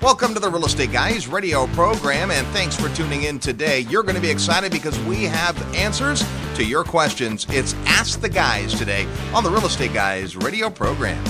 Welcome to the Real Estate Guys radio program, and thanks for tuning in today. You're going to be excited because we have answers to your questions. It's Ask the Guys today on the Real Estate Guys radio program.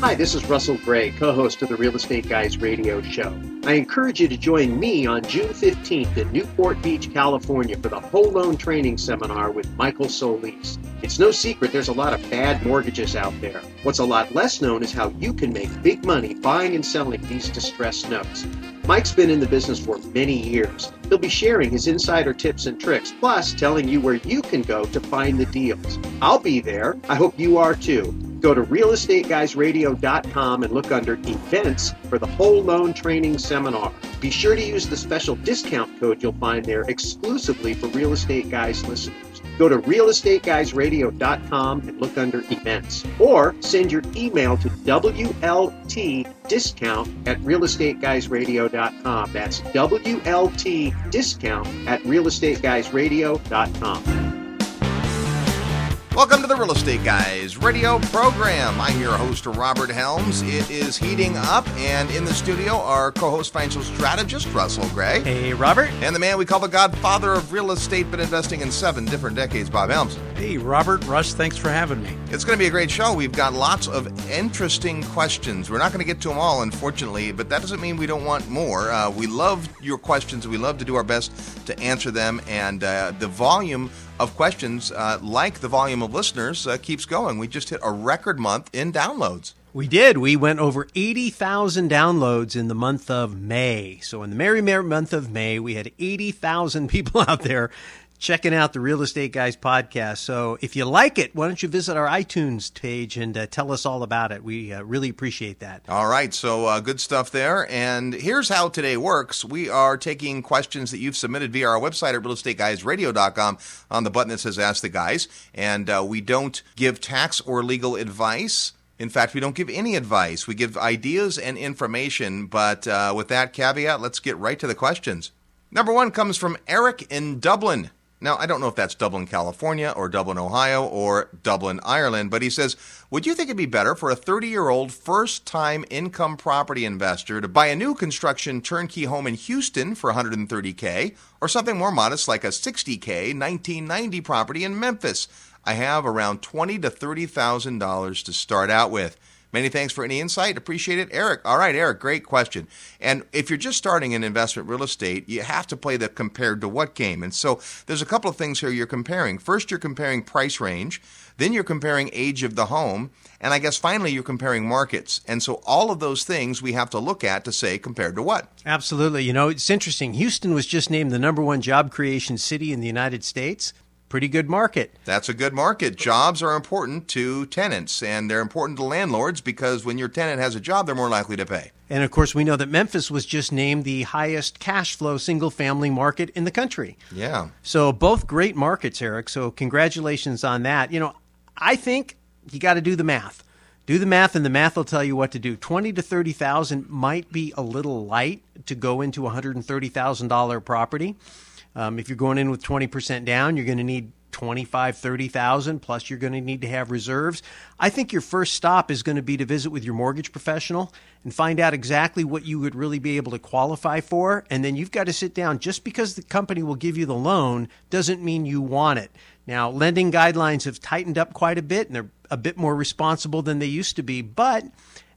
Hi, this is Russell Gray, co host of the Real Estate Guys radio show. I encourage you to join me on June 15th in Newport Beach, California for the Whole Loan Training Seminar with Michael Solis. It's no secret there's a lot of bad mortgages out there. What's a lot less known is how you can make big money buying and selling these distressed notes. Mike's been in the business for many years. He'll be sharing his insider tips and tricks, plus telling you where you can go to find the deals. I'll be there. I hope you are too. Go to realestateguysradio.com and look under events for the whole loan training seminar. Be sure to use the special discount code you'll find there exclusively for Real Estate Guys listeners. Go to realestateguysradio.com and look under events or send your email to WLTdiscount at realestateguysradio.com. That's WLTdiscount at realestateguysradio.com. Welcome to the Real Estate Guys radio program. I'm your host, Robert Helms. It is heating up, and in the studio, our co host, financial strategist, Russell Gray. Hey, Robert. And the man we call the godfather of real estate, been investing in seven different decades, Bob Helms. Hey, Robert, Russ, thanks for having me. It's going to be a great show. We've got lots of interesting questions. We're not going to get to them all, unfortunately, but that doesn't mean we don't want more. Uh, we love your questions. We love to do our best to answer them, and uh, the volume of questions, uh, like the volume of listeners, uh, keeps going. We just hit a record month in downloads. We did. We went over 80,000 downloads in the month of May. So, in the merry, merry month of May, we had 80,000 people out there checking out the Real Estate Guys podcast. So if you like it, why don't you visit our iTunes page and uh, tell us all about it? We uh, really appreciate that. All right. So uh, good stuff there. And here's how today works we are taking questions that you've submitted via our website at realestateguysradio.com on the button that says Ask the Guys. And uh, we don't give tax or legal advice. In fact, we don't give any advice. We give ideas and information. But uh, with that caveat, let's get right to the questions. Number one comes from Eric in Dublin. Now, I don't know if that's Dublin, California, or Dublin, Ohio, or Dublin, Ireland, but he says, Would you think it'd be better for a 30 year old first time income property investor to buy a new construction turnkey home in Houston for 130K, or something more modest like a 60K 1990 property in Memphis? I have around 20 to $30,000 to start out with. Many thanks for any insight. Appreciate it, Eric. All right, Eric, great question. And if you're just starting in investment real estate, you have to play the compared to what game. And so there's a couple of things here you're comparing. First, you're comparing price range. Then you're comparing age of the home. And I guess finally you're comparing markets. And so all of those things we have to look at to say compared to what. Absolutely. You know, it's interesting. Houston was just named the number one job creation city in the United States pretty good market. That's a good market. Jobs are important to tenants and they're important to landlords because when your tenant has a job, they're more likely to pay. And of course, we know that Memphis was just named the highest cash flow single family market in the country. Yeah. So both great markets, Eric. So congratulations on that. You know, I think you got to do the math. Do the math, and the math will tell you what to do. Twenty to thirty thousand might be a little light to go into a hundred and thirty thousand dollar property. Um, if you're going in with 20% down, you're going to need 25, 30,000 plus you're going to need to have reserves. I think your first stop is going to be to visit with your mortgage professional and find out exactly what you would really be able to qualify for and then you've got to sit down just because the company will give you the loan doesn't mean you want it. Now, lending guidelines have tightened up quite a bit and they're a bit more responsible than they used to be, but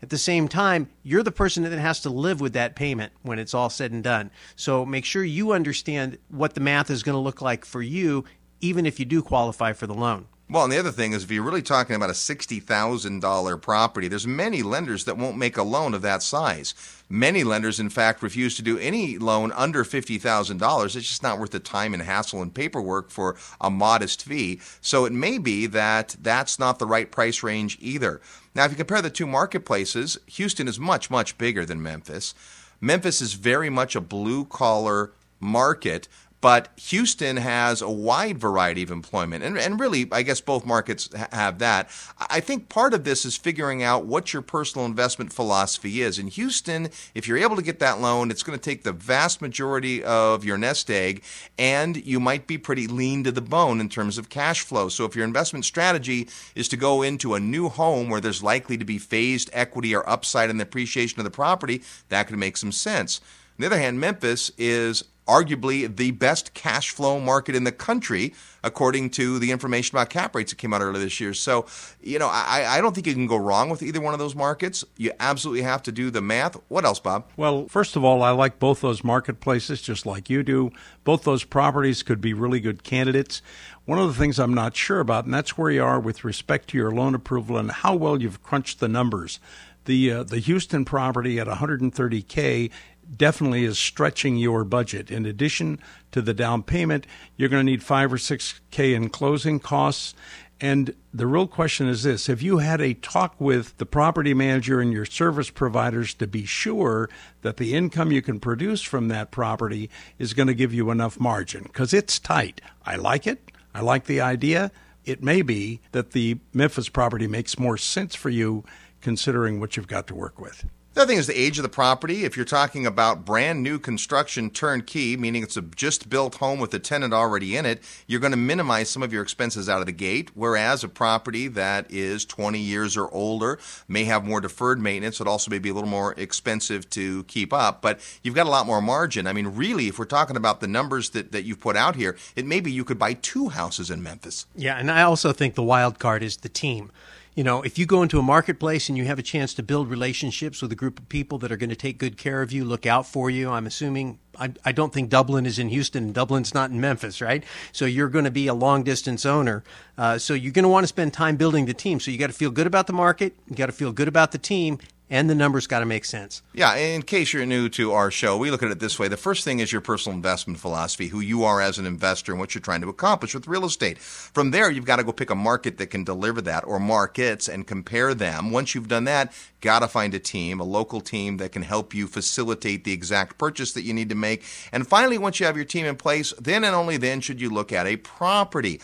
at the same time, you're the person that has to live with that payment when it's all said and done. So make sure you understand what the math is going to look like for you, even if you do qualify for the loan. Well, and the other thing is, if you're really talking about a $60,000 property, there's many lenders that won't make a loan of that size. Many lenders, in fact, refuse to do any loan under $50,000. It's just not worth the time and hassle and paperwork for a modest fee. So it may be that that's not the right price range either. Now, if you compare the two marketplaces, Houston is much, much bigger than Memphis. Memphis is very much a blue collar market, But Houston has a wide variety of employment. And, and really, I guess both markets ha- have that. I think part of this is figuring out what your personal investment philosophy is. In Houston, if you're able to get that loan, it's going to take the vast majority of your nest egg, and you might be pretty lean to the bone in terms of cash flow. So if your investment strategy is to go into a new home where there's likely to be phased equity or upside in the appreciation of the property, that could make some sense. On the other hand, Memphis is arguably the best cash flow market in the country, according to the information about cap rates that came out earlier this year. So, you know, I, I don't think you can go wrong with either one of those markets. You absolutely have to do the math. What else, Bob? Well, first of all, I like both those marketplaces just like you do. Both those properties could be really good candidates. One of the things I'm not sure about, and that's where you are with respect to your loan approval and how well you've crunched the numbers. The uh, the Houston property at 130k definitely is stretching your budget. In addition to the down payment, you're going to need five or six K in closing costs. And the real question is this Have you had a talk with the property manager and your service providers to be sure that the income you can produce from that property is going to give you enough margin? Because it's tight. I like it. I like the idea. It may be that the Memphis property makes more sense for you considering what you've got to work with. The other thing is the age of the property. If you're talking about brand new construction turnkey, meaning it's a just built home with a tenant already in it, you're going to minimize some of your expenses out of the gate. Whereas a property that is 20 years or older may have more deferred maintenance. It also may be a little more expensive to keep up, but you've got a lot more margin. I mean, really, if we're talking about the numbers that, that you've put out here, it may be you could buy two houses in Memphis. Yeah, and I also think the wild card is the team you know, if you go into a marketplace and you have a chance to build relationships with a group of people that are going to take good care of you, look out for you, I'm assuming I, I, don't think Dublin is in Houston Dublin's not in Memphis, right? So you're going to be a long distance owner. Uh, so you're going to want to spend time building the team. So you got to feel good about the market, you got to feel good about the team, and the numbers got to make sense. Yeah, in case you're new to our show, we look at it this way. The first thing is your personal investment philosophy, who you are as an investor and what you're trying to accomplish with real estate. From there, you've got to go pick a market that can deliver that or markets and compare them. Once you've done that, got to find a team, a local team that can help you facilitate the exact purchase that you need to make. And finally, once you have your team in place, then and only then should you look at a property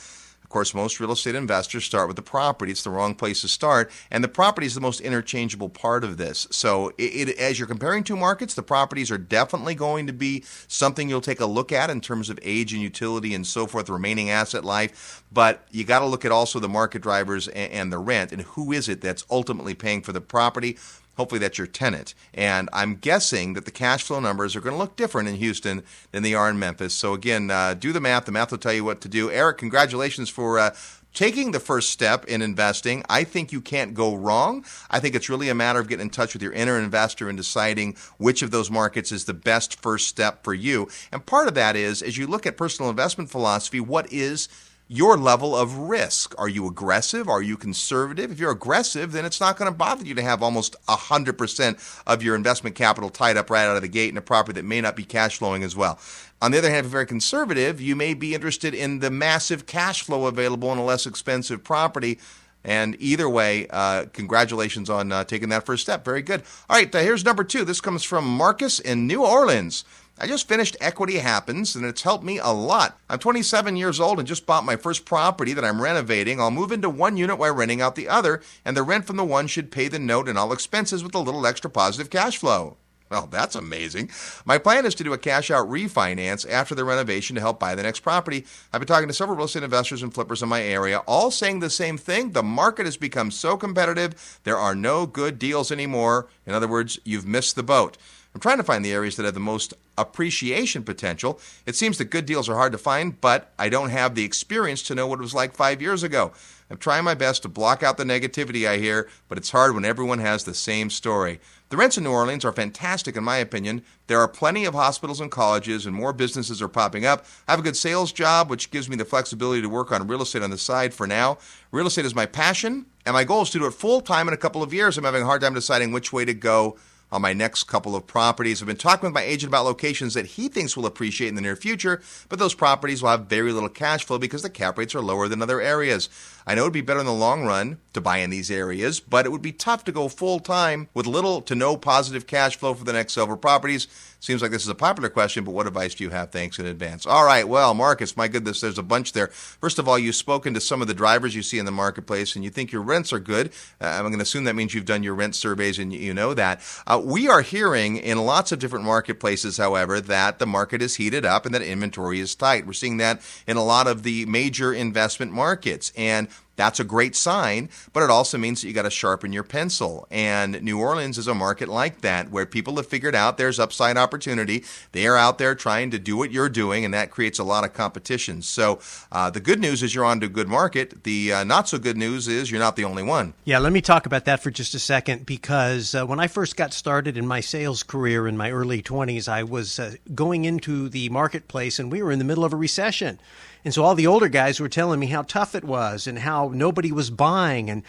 course, most real estate investors start with the property. It's the wrong place to start, and the property is the most interchangeable part of this. So, it, it, as you're comparing two markets, the properties are definitely going to be something you'll take a look at in terms of age and utility and so forth, remaining asset life. But you got to look at also the market drivers and, and the rent, and who is it that's ultimately paying for the property. Hopefully, that's your tenant. And I'm guessing that the cash flow numbers are going to look different in Houston than they are in Memphis. So, again, uh, do the math. The math will tell you what to do. Eric, congratulations for. Uh, taking the first step in investing, I think you can't go wrong. I think it's really a matter of getting in touch with your inner investor and deciding which of those markets is the best first step for you. And part of that is, as you look at personal investment philosophy, what is your level of risk. Are you aggressive? Are you conservative? If you're aggressive, then it's not going to bother you to have almost 100% of your investment capital tied up right out of the gate in a property that may not be cash flowing as well. On the other hand, if you're very conservative, you may be interested in the massive cash flow available in a less expensive property. And either way, uh, congratulations on uh, taking that first step. Very good. All right, uh, here's number two. This comes from Marcus in New Orleans. I just finished Equity Happens, and it's helped me a lot. I'm 27 years old and just bought my first property that I'm renovating. I'll move into one unit while renting out the other, and the rent from the one should pay the note and all expenses with a little extra positive cash flow. Well, that's amazing. My plan is to do a cash out refinance after the renovation to help buy the next property. I've been talking to several real estate investors and flippers in my area, all saying the same thing. The market has become so competitive, there are no good deals anymore. In other words, you've missed the boat. I'm trying to find the areas that have the most appreciation potential. It seems that good deals are hard to find, but I don't have the experience to know what it was like five years ago. I'm trying my best to block out the negativity I hear, but it's hard when everyone has the same story. The rents in New Orleans are fantastic, in my opinion. There are plenty of hospitals and colleges, and more businesses are popping up. I have a good sales job, which gives me the flexibility to work on real estate on the side for now. Real estate is my passion, and my goal is to do it full time in a couple of years. I'm having a hard time deciding which way to go on my next couple of properties. I've been talking with my agent about locations that he thinks will appreciate in the near future, but those properties will have very little cash flow because the cap rates are lower than other areas. I know it'd be better in the long run to buy in these areas, but it would be tough to go full time with little to no positive cash flow for the next several properties. Seems like this is a popular question, but what advice do you have? Thanks in advance. All right, well, Marcus, my goodness, there's a bunch there. First of all, you've spoken to some of the drivers you see in the marketplace, and you think your rents are good. Uh, I'm going to assume that means you've done your rent surveys and you know that. Uh, we are hearing in lots of different marketplaces, however, that the market is heated up and that inventory is tight. We're seeing that in a lot of the major investment markets. And that's a great sign, but it also means that you got to sharpen your pencil. And New Orleans is a market like that where people have figured out there's upside opportunity. They are out there trying to do what you're doing, and that creates a lot of competition. So uh, the good news is you're on to a good market. The uh, not so good news is you're not the only one. Yeah, let me talk about that for just a second because uh, when I first got started in my sales career in my early 20s, I was uh, going into the marketplace and we were in the middle of a recession. And so all the older guys were telling me how tough it was and how nobody was buying. And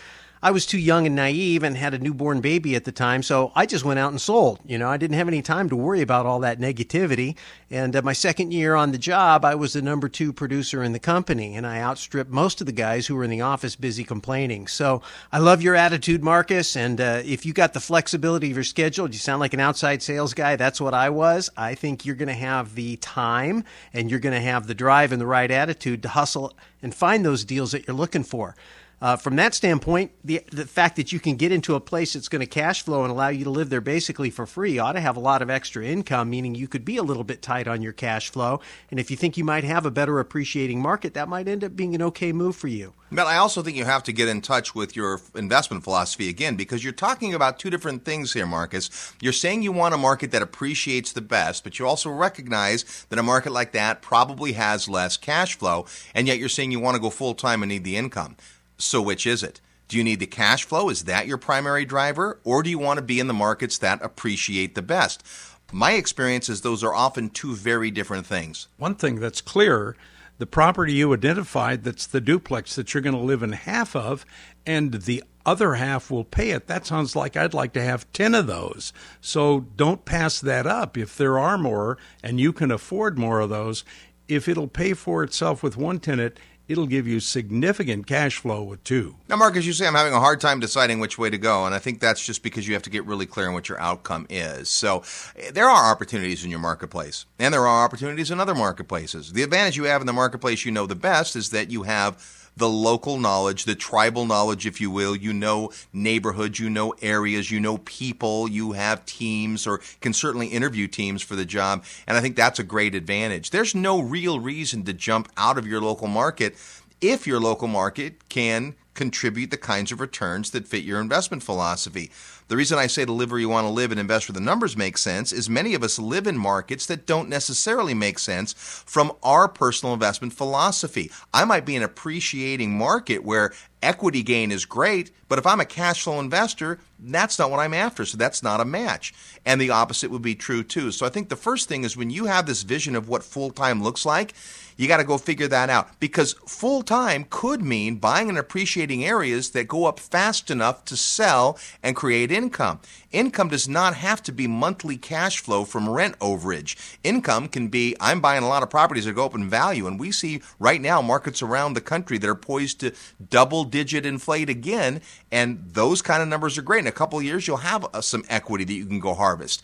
I was too young and naive and had a newborn baby at the time, so I just went out and sold. You know, I didn't have any time to worry about all that negativity. And uh, my second year on the job, I was the number two producer in the company, and I outstripped most of the guys who were in the office busy complaining. So I love your attitude, Marcus. And uh, if you got the flexibility of your schedule, you sound like an outside sales guy. That's what I was. I think you're going to have the time and you're going to have the drive and the right attitude to hustle and find those deals that you're looking for. Uh, from that standpoint, the the fact that you can get into a place that's going to cash flow and allow you to live there basically for free ought to have a lot of extra income, meaning you could be a little bit tight on your cash flow. And if you think you might have a better appreciating market, that might end up being an okay move for you. But I also think you have to get in touch with your investment philosophy again because you're talking about two different things here, Marcus. You're saying you want a market that appreciates the best, but you also recognize that a market like that probably has less cash flow, and yet you're saying you want to go full time and need the income. So, which is it? Do you need the cash flow? Is that your primary driver? Or do you want to be in the markets that appreciate the best? My experience is those are often two very different things. One thing that's clear the property you identified that's the duplex that you're going to live in half of, and the other half will pay it. That sounds like I'd like to have 10 of those. So don't pass that up. If there are more and you can afford more of those, if it'll pay for itself with one tenant, it'll give you significant cash flow with two. Now, Marcus, you say I'm having a hard time deciding which way to go, and I think that's just because you have to get really clear on what your outcome is. So, eh, there are opportunities in your marketplace, and there are opportunities in other marketplaces. The advantage you have in the marketplace you know the best is that you have the local knowledge, the tribal knowledge, if you will. You know neighborhoods, you know areas, you know people, you have teams or can certainly interview teams for the job. And I think that's a great advantage. There's no real reason to jump out of your local market if your local market can contribute the kinds of returns that fit your investment philosophy. The reason I say to live where you want to live and invest where the numbers make sense is many of us live in markets that don't necessarily make sense from our personal investment philosophy. I might be an appreciating market where equity gain is great, but if I'm a cash flow investor, that's not what I'm after. So that's not a match. And the opposite would be true too. So I think the first thing is when you have this vision of what full time looks like, you got to go figure that out because full time could mean buying and appreciating areas that go up fast enough to sell and create income. Income does not have to be monthly cash flow from rent overage. Income can be I'm buying a lot of properties that go up in value, and we see right now markets around the country that are poised to double digit inflate again, and those kind of numbers are great. In a couple of years, you'll have uh, some equity that you can go harvest.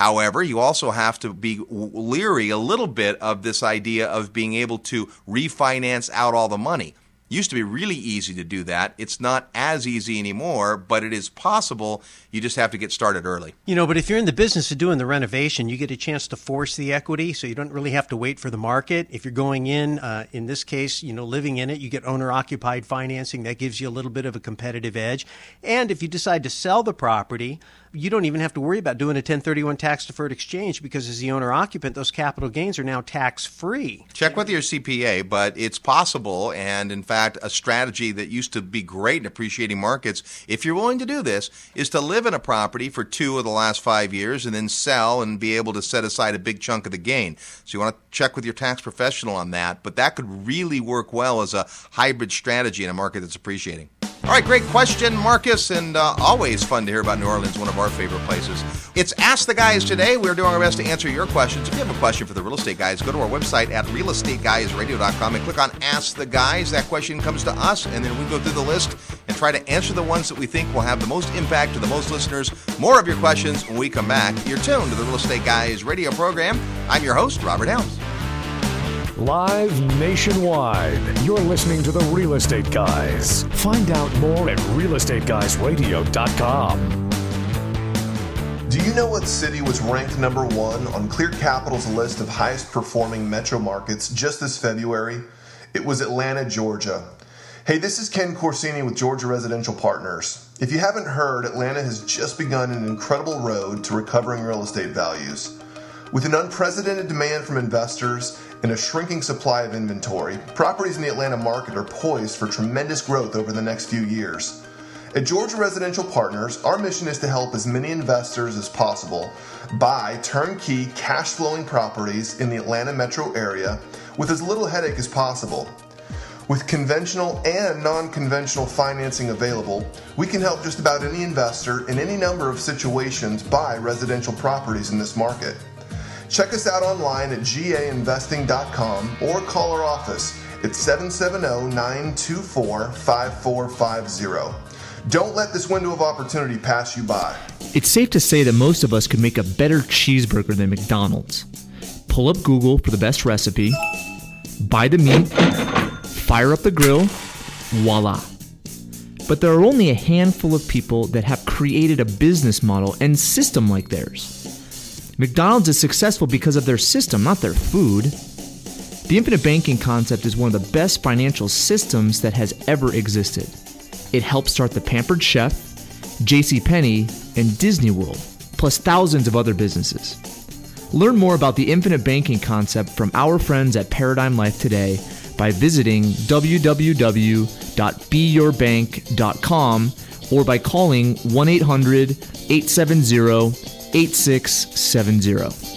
However, you also have to be leery a little bit of this idea of being able to refinance out all the money. Used to be really easy to do that. It's not as easy anymore, but it is possible. You just have to get started early. You know, but if you're in the business of doing the renovation, you get a chance to force the equity, so you don't really have to wait for the market. If you're going in, uh, in this case, you know, living in it, you get owner occupied financing. That gives you a little bit of a competitive edge. And if you decide to sell the property, you don't even have to worry about doing a 1031 tax deferred exchange because as the owner occupant, those capital gains are now tax free. Check with your CPA, but it's possible. And in fact, a strategy that used to be great in appreciating markets, if you're willing to do this, is to live in a property for two of the last five years and then sell and be able to set aside a big chunk of the gain. So you want to check with your tax professional on that, but that could really work well as a hybrid strategy in a market that's appreciating. All right, great question, Marcus, and uh, always fun to hear about New Orleans, one of our favorite places. It's Ask the Guys today. We're doing our best to answer your questions. If you have a question for the Real Estate Guys, go to our website at realestateguysradio.com and click on Ask the Guys. That question comes to us, and then we go through the list and try to answer the ones that we think will have the most impact to the most listeners. More of your questions when we come back. You're tuned to the Real Estate Guys radio program. I'm your host, Robert Helms. Live nationwide. You're listening to the Real Estate Guys. Find out more at realestateguysradio.com. Do you know what city was ranked number one on Clear Capital's list of highest performing metro markets just this February? It was Atlanta, Georgia. Hey, this is Ken Corsini with Georgia Residential Partners. If you haven't heard, Atlanta has just begun an incredible road to recovering real estate values. With an unprecedented demand from investors and a shrinking supply of inventory, properties in the Atlanta market are poised for tremendous growth over the next few years. At Georgia Residential Partners, our mission is to help as many investors as possible buy turnkey cash flowing properties in the Atlanta metro area with as little headache as possible. With conventional and non conventional financing available, we can help just about any investor in any number of situations buy residential properties in this market. Check us out online at gainvesting.com or call our office at 770 924 5450. Don't let this window of opportunity pass you by. It's safe to say that most of us could make a better cheeseburger than McDonald's. Pull up Google for the best recipe, buy the meat, fire up the grill, voila. But there are only a handful of people that have created a business model and system like theirs. McDonald's is successful because of their system, not their food. The infinite banking concept is one of the best financial systems that has ever existed. It helped start the Pampered Chef, JCPenney, and Disney World, plus thousands of other businesses. Learn more about the infinite banking concept from our friends at Paradigm Life today by visiting www.beyourbank.com or by calling 1 800 870 8670.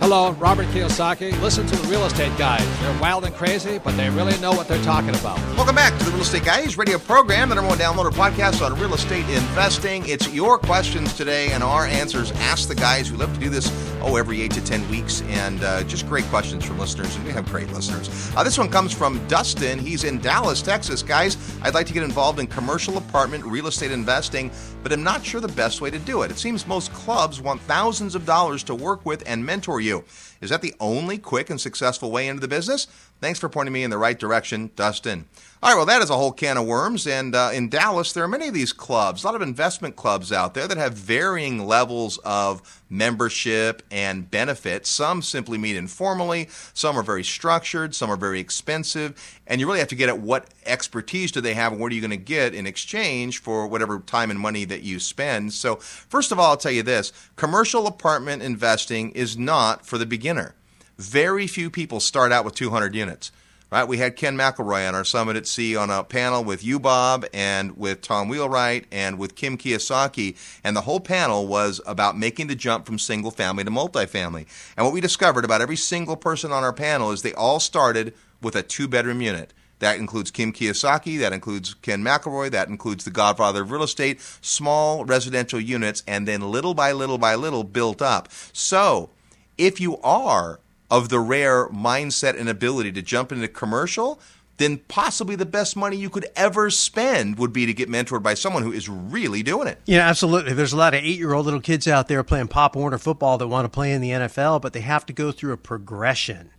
Hello, Robert Kiyosaki. Listen to the real estate guys. They're wild and crazy, but they really know what they're talking about. Welcome back to the Real Estate Guys radio program, the number one downloader podcast on real estate investing. It's your questions today and our answers. Ask the guys. who love to do this, oh, every eight to 10 weeks, and uh, just great questions from listeners, and we have great listeners. Uh, this one comes from Dustin. He's in Dallas, Texas. Guys, I'd like to get involved in commercial apartment real estate investing, but I'm not sure the best way to do it. It seems most clubs want thousands of dollars to work with and mentor you. Is that the only quick and successful way into the business? Thanks for pointing me in the right direction, Dustin. All right, well, that is a whole can of worms. And uh, in Dallas, there are many of these clubs, a lot of investment clubs out there that have varying levels of membership and benefits. Some simply meet informally, some are very structured, some are very expensive. And you really have to get at what expertise do they have and what are you going to get in exchange for whatever time and money that you spend. So, first of all, I'll tell you this commercial apartment investing is not for the beginner. Very few people start out with 200 units right? We had Ken McElroy on our Summit at Sea on a panel with you, Bob, and with Tom Wheelwright and with Kim Kiyosaki, and the whole panel was about making the jump from single family to multifamily. And what we discovered about every single person on our panel is they all started with a two bedroom unit. That includes Kim Kiyosaki, that includes Ken McElroy, that includes the godfather of real estate, small residential units, and then little by little by little built up. So, if you are of the rare mindset and ability to jump into commercial, then possibly the best money you could ever spend would be to get mentored by someone who is really doing it. Yeah, absolutely. There's a lot of eight year old little kids out there playing Pop Warner football that want to play in the NFL, but they have to go through a progression.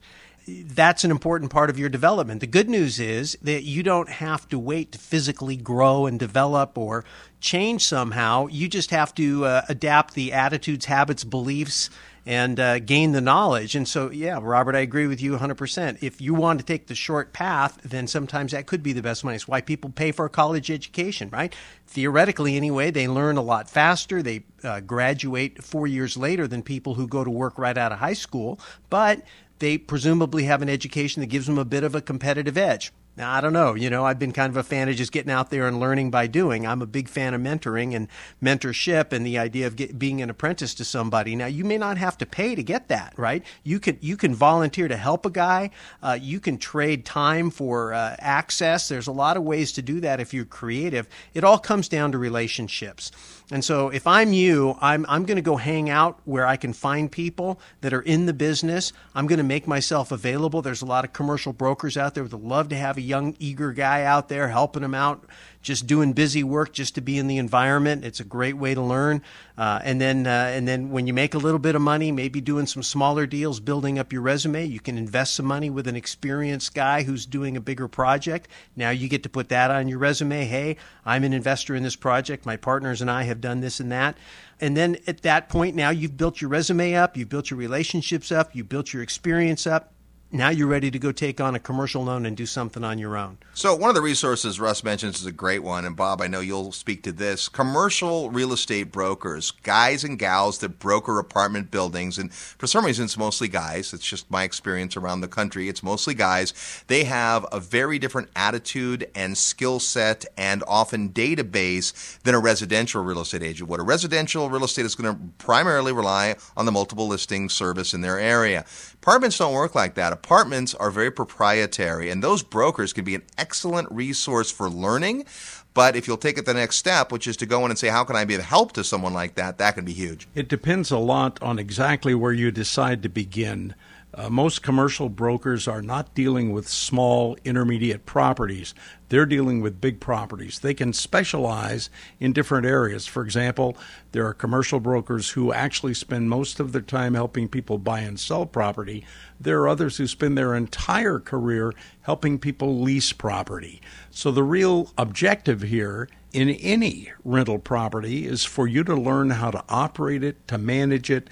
That's an important part of your development. The good news is that you don't have to wait to physically grow and develop or change somehow. You just have to uh, adapt the attitudes, habits, beliefs, and uh, gain the knowledge. And so, yeah, Robert, I agree with you 100%. If you want to take the short path, then sometimes that could be the best money. It's why people pay for a college education, right? Theoretically, anyway, they learn a lot faster. They uh, graduate four years later than people who go to work right out of high school, but they presumably have an education that gives them a bit of a competitive edge. Now, I don't know. You know, I've been kind of a fan of just getting out there and learning by doing. I'm a big fan of mentoring and mentorship and the idea of get, being an apprentice to somebody. Now, you may not have to pay to get that, right? You can you can volunteer to help a guy. Uh, you can trade time for uh, access. There's a lot of ways to do that if you're creative. It all comes down to relationships. And so, if I'm you, I'm I'm going to go hang out where I can find people that are in the business. I'm going to make myself available. There's a lot of commercial brokers out there that would love to have a young, eager guy out there helping them out, just doing busy work just to be in the environment. It's a great way to learn. Uh, and then, uh, and then when you make a little bit of money, maybe doing some smaller deals, building up your resume, you can invest some money with an experienced guy who's doing a bigger project. Now you get to put that on your resume. Hey, I'm an investor in this project. My partners and I have done this and that. And then at that point, now you've built your resume up, you've built your relationships up, you've built your experience up now you're ready to go take on a commercial loan and do something on your own. So, one of the resources Russ mentions is a great one. And, Bob, I know you'll speak to this. Commercial real estate brokers, guys and gals that broker apartment buildings. And for some reason, it's mostly guys. It's just my experience around the country. It's mostly guys. They have a very different attitude and skill set and often database than a residential real estate agent. What a residential real estate is going to primarily rely on the multiple listing service in their area. Apartments don't work like that. Apartments are very proprietary, and those brokers can be an excellent resource for learning. But if you'll take it the next step, which is to go in and say, how can I be of help to someone like that, that can be huge. It depends a lot on exactly where you decide to begin. Uh, most commercial brokers are not dealing with small, intermediate properties. They're dealing with big properties. They can specialize in different areas. For example, there are commercial brokers who actually spend most of their time helping people buy and sell property. There are others who spend their entire career helping people lease property. So the real objective here in any rental property is for you to learn how to operate it, to manage it,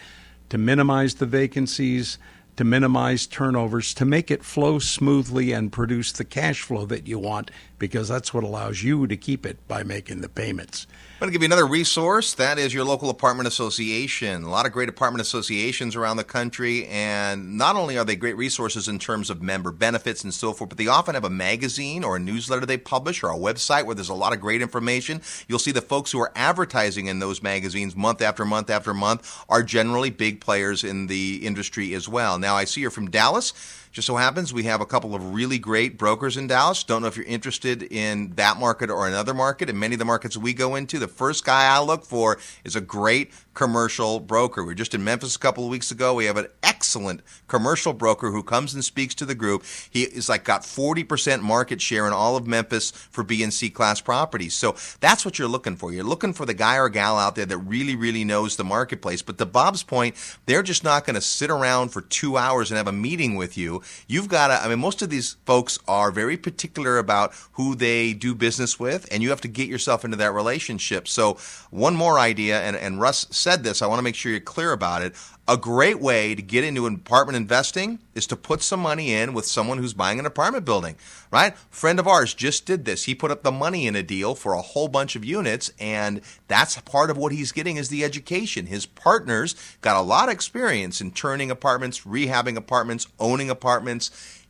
to minimize the vacancies to minimize turnovers, to make it flow smoothly and produce the cash flow that you want, because that's what allows you to keep it by making the payments. I'm going to give you another resource. That is your local apartment association. A lot of great apartment associations around the country, and not only are they great resources in terms of member benefits and so forth, but they often have a magazine or a newsletter they publish or a website where there's a lot of great information. You'll see the folks who are advertising in those magazines month after month after month are generally big players in the industry as well. Now, I see you're from Dallas. Just so happens we have a couple of really great brokers in Dallas. Don't know if you're interested in that market or another market. In many of the markets we go into, the first guy I look for is a great commercial broker. We were just in Memphis a couple of weeks ago. We have an excellent commercial broker who comes and speaks to the group. He is like got 40% market share in all of Memphis for B and C class properties. So that's what you're looking for. You're looking for the guy or gal out there that really, really knows the marketplace. But to Bob's point, they're just not going to sit around for two hours and have a meeting with you. You've got to, I mean, most of these folks are very particular about who they do business with, and you have to get yourself into that relationship. So one more idea, and, and Russ said this, I want to make sure you're clear about it. A great way to get into apartment investing is to put some money in with someone who's buying an apartment building, right? Friend of ours just did this. He put up the money in a deal for a whole bunch of units, and that's part of what he's getting is the education. His partners got a lot of experience in turning apartments, rehabbing apartments, owning apartments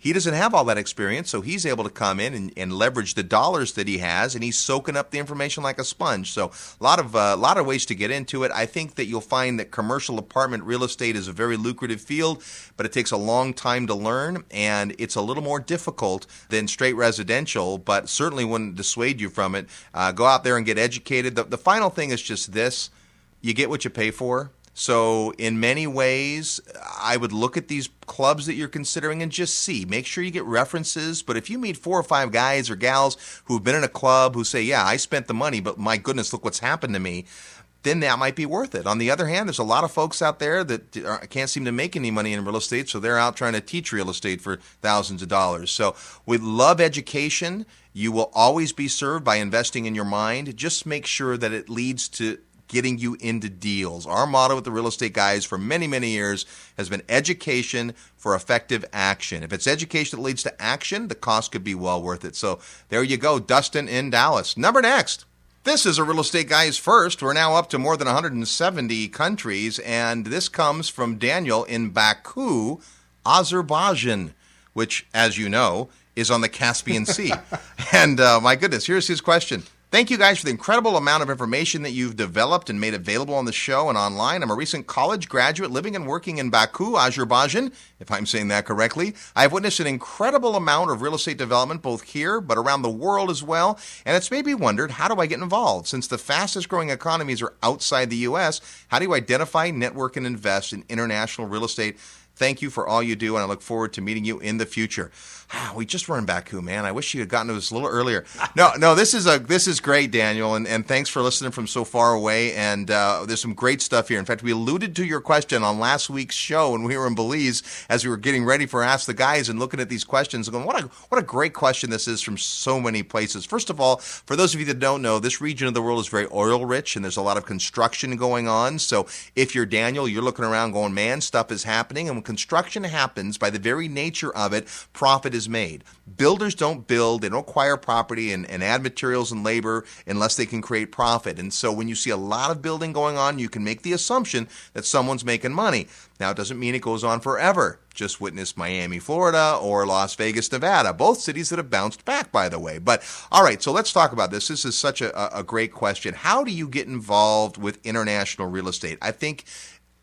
he doesn't have all that experience, so he's able to come in and, and leverage the dollars that he has, and he's soaking up the information like a sponge. So a lot of a uh, lot of ways to get into it. I think that you'll find that commercial apartment real estate is a very lucrative field, but it takes a long time to learn, and it's a little more difficult than straight residential. But certainly wouldn't dissuade you from it. Uh, go out there and get educated. The, the final thing is just this: you get what you pay for. So, in many ways, I would look at these clubs that you're considering and just see. Make sure you get references. But if you meet four or five guys or gals who've been in a club who say, Yeah, I spent the money, but my goodness, look what's happened to me, then that might be worth it. On the other hand, there's a lot of folks out there that can't seem to make any money in real estate, so they're out trying to teach real estate for thousands of dollars. So, we love education. You will always be served by investing in your mind. Just make sure that it leads to getting you into deals. Our motto with the real estate guys for many, many years has been education for effective action. If it's education that leads to action, the cost could be well worth it. So there you go, Dustin in Dallas. Number next. This is a real estate guy's first. We're now up to more than 170 countries, and this comes from Daniel in Baku, Azerbaijan, which, as you know, is on the Caspian Sea. and uh, my goodness, here's his question. Thank you guys for the incredible amount of information that you've developed and made available on the show and online. I'm a recent college graduate living and working in Baku, Azerbaijan, if I'm saying that correctly. I've witnessed an incredible amount of real estate development both here but around the world as well, and it's made me wondered how do I get involved? Since the fastest growing economies are outside the US, how do you identify, network and invest in international real estate? Thank you for all you do, and I look forward to meeting you in the future. Ah, we just were in Baku, man. I wish you had gotten to us a little earlier. No, no, this is a this is great, Daniel, and, and thanks for listening from so far away. And uh, there's some great stuff here. In fact, we alluded to your question on last week's show when we were in Belize as we were getting ready for Ask the Guys and looking at these questions and going, what a what a great question this is from so many places. First of all, for those of you that don't know, this region of the world is very oil rich, and there's a lot of construction going on. So if you're Daniel, you're looking around going, man, stuff is happening, and construction happens, by the very nature of it, profit is made. Builders don't build, they don't acquire property and, and add materials and labor unless they can create profit. And so when you see a lot of building going on, you can make the assumption that someone's making money. Now, it doesn't mean it goes on forever. Just witness Miami, Florida, or Las Vegas, Nevada, both cities that have bounced back, by the way. But all right, so let's talk about this. This is such a, a great question. How do you get involved with international real estate? I think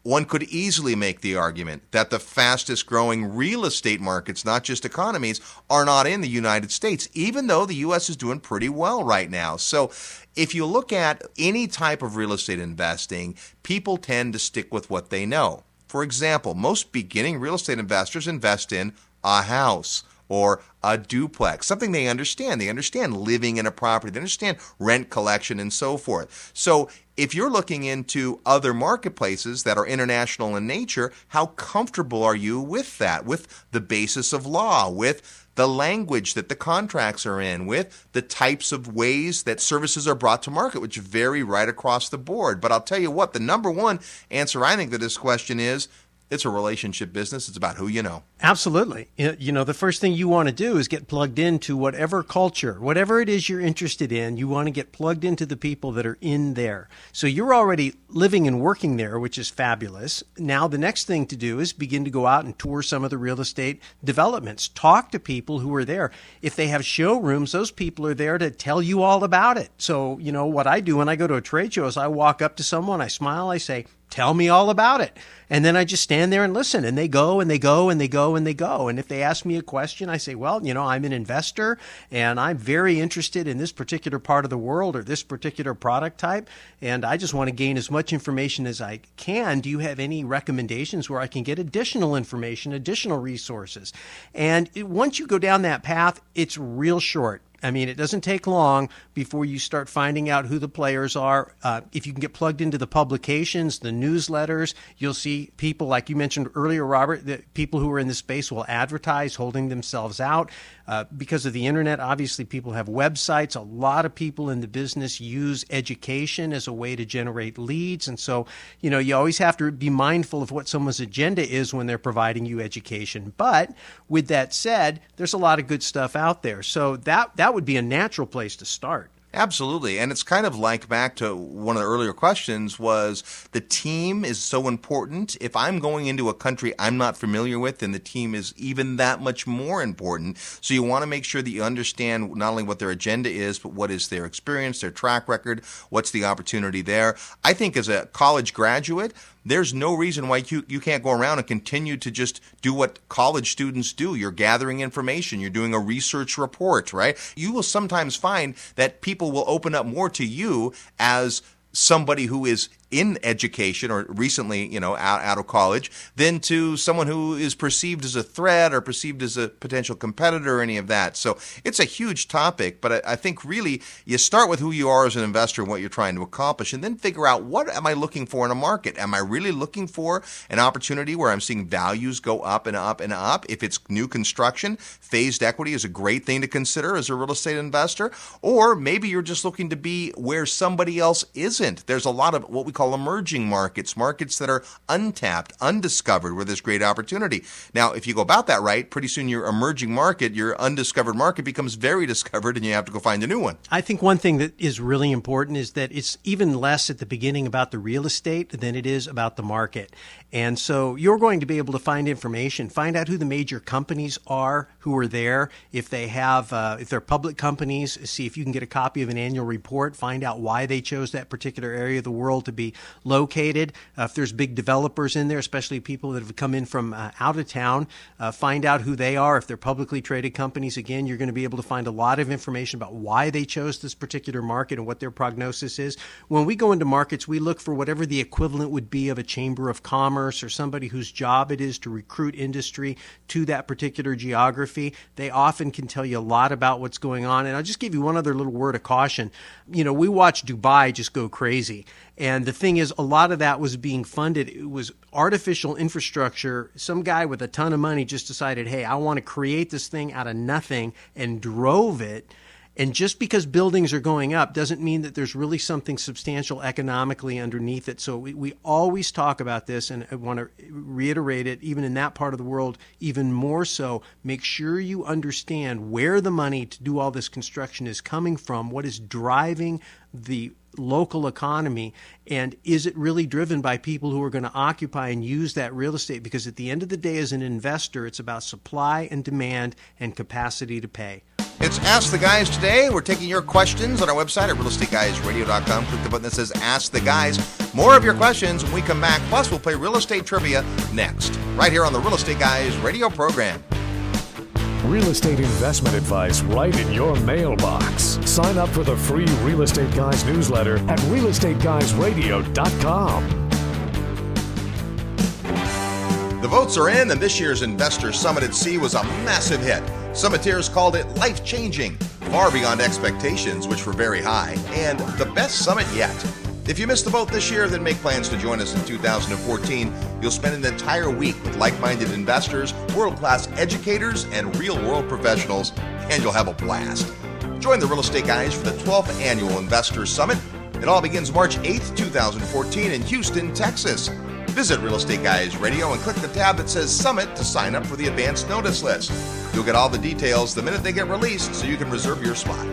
one could easily make the argument that the fastest growing real estate markets, not just economies, are not in the United States, even though the U.S. is doing pretty well right now. So if you look at any type of real estate investing, people tend to stick with what they know. For example, most beginning real estate investors invest in a house or a duplex, something they understand. They understand living in a property, they understand rent collection and so forth. So if you're looking into other marketplaces that are international in nature, how comfortable are you with that, with the basis of law, with the language that the contracts are in, with the types of ways that services are brought to market, which vary right across the board. But I'll tell you what, the number one answer I think to this question is it's a relationship business. It's about who you know. Absolutely. You know, the first thing you want to do is get plugged into whatever culture, whatever it is you're interested in, you want to get plugged into the people that are in there. So you're already living and working there, which is fabulous. Now, the next thing to do is begin to go out and tour some of the real estate developments. Talk to people who are there. If they have showrooms, those people are there to tell you all about it. So, you know, what I do when I go to a trade show is I walk up to someone, I smile, I say, tell me all about it. And then I just stand there and listen. And they go and they go and they go and they go. And if they ask me a question, I say, well, you know, I'm an investor and I'm very interested in this particular part of the world or this particular product type. And I just want to gain as much information as I can. Do you have any recommendations where I can get additional information, additional resources? And once you go down that path, it's real short. I mean, it doesn't take long before you start finding out who the players are. Uh, if you can get plugged into the publications, the newsletters, you'll see people like you mentioned earlier, Robert. That people who are in the space will advertise, holding themselves out. Uh, because of the internet, obviously, people have websites. A lot of people in the business use education as a way to generate leads. And so, you know, you always have to be mindful of what someone's agenda is when they're providing you education. But with that said, there's a lot of good stuff out there. So that, that would be a natural place to start. Absolutely. And it's kind of like back to one of the earlier questions was the team is so important. If I'm going into a country I'm not familiar with, then the team is even that much more important. So you want to make sure that you understand not only what their agenda is, but what is their experience, their track record, what's the opportunity there. I think as a college graduate, there's no reason why you, you can't go around and continue to just do what college students do. You're gathering information, you're doing a research report, right? You will sometimes find that people will open up more to you as somebody who is in education or recently, you know, out, out of college than to someone who is perceived as a threat or perceived as a potential competitor or any of that. So it's a huge topic, but I, I think really you start with who you are as an investor and what you're trying to accomplish and then figure out what am I looking for in a market? Am I really looking for an opportunity where I'm seeing values go up and up and up? If it's new construction, phased equity is a great thing to consider as a real estate investor. Or maybe you're just looking to be where somebody else isn't. There's a lot of what we call emerging markets, markets that are untapped, undiscovered, where there's great opportunity. Now, if you go about that right, pretty soon your emerging market, your undiscovered market becomes very discovered and you have to go find a new one. I think one thing that is really important is that it's even less at the beginning about the real estate than it is about the market. And so you're going to be able to find information, find out who the major companies are who are there. If they have, uh, if they're public companies, see if you can get a copy of an annual report, find out why they chose that particular area of the world to be located. Uh, if there's big developers in there, especially people that have come in from uh, out of town, uh, find out who they are. If they're publicly traded companies, again, you're going to be able to find a lot of information about why they chose this particular market and what their prognosis is. When we go into markets, we look for whatever the equivalent would be of a chamber of commerce commerce or somebody whose job it is to recruit industry to that particular geography. They often can tell you a lot about what's going on. And I'll just give you one other little word of caution. You know, we watch Dubai just go crazy. And the thing is, a lot of that was being funded. It was artificial infrastructure. Some guy with a ton of money just decided, hey, I want to create this thing out of nothing and drove it and just because buildings are going up doesn't mean that there's really something substantial economically underneath it. So we, we always talk about this, and I want to reiterate it, even in that part of the world, even more so. Make sure you understand where the money to do all this construction is coming from, what is driving the local economy and is it really driven by people who are going to occupy and use that real estate because at the end of the day as an investor it's about supply and demand and capacity to pay it's Ask the Guys today. We're taking your questions on our website at realestateguysradio.com. Click the button that says Ask the Guys. More of your questions when we come back. Plus, we'll play real estate trivia next, right here on the Real Estate Guys radio program. Real estate investment advice right in your mailbox. Sign up for the free Real Estate Guys newsletter at realestateguysradio.com. The votes are in, and this year's Investor Summit at Sea was a massive hit. Summiteers called it life changing, far beyond expectations, which were very high, and the best summit yet. If you missed the boat this year, then make plans to join us in 2014. You'll spend an entire week with like minded investors, world class educators, and real world professionals, and you'll have a blast. Join the Real Estate Guys for the 12th Annual Investors Summit. It all begins March 8th, 2014, in Houston, Texas. Visit Real Estate Guys Radio and click the tab that says Summit to sign up for the advance notice list. You'll get all the details the minute they get released so you can reserve your spot.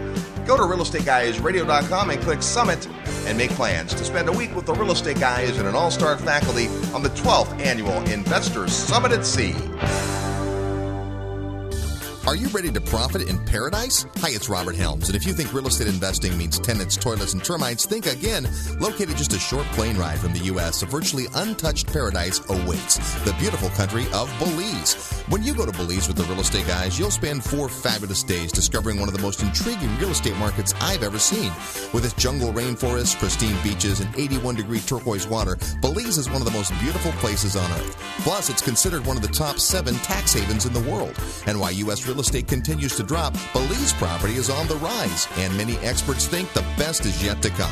Go to realestateguysradio.com and click Summit and make plans to spend a week with the Real Estate Guys and an all star faculty on the 12th Annual Investors Summit at Sea. Are you ready to profit in paradise? Hi, it's Robert Helms, and if you think real estate investing means tenants, toilets, and termites, think again. Located just a short plane ride from the U.S., a virtually untouched paradise awaits the beautiful country of Belize. When you go to Belize with the real estate guys, you'll spend four fabulous days discovering one of the most intriguing real estate markets I've ever seen. With its jungle rainforests, pristine beaches, and 81 degree turquoise water, Belize is one of the most beautiful places on earth. Plus, it's considered one of the top seven tax havens in the world. And while U.S. real estate continues to drop, Belize property is on the rise, and many experts think the best is yet to come.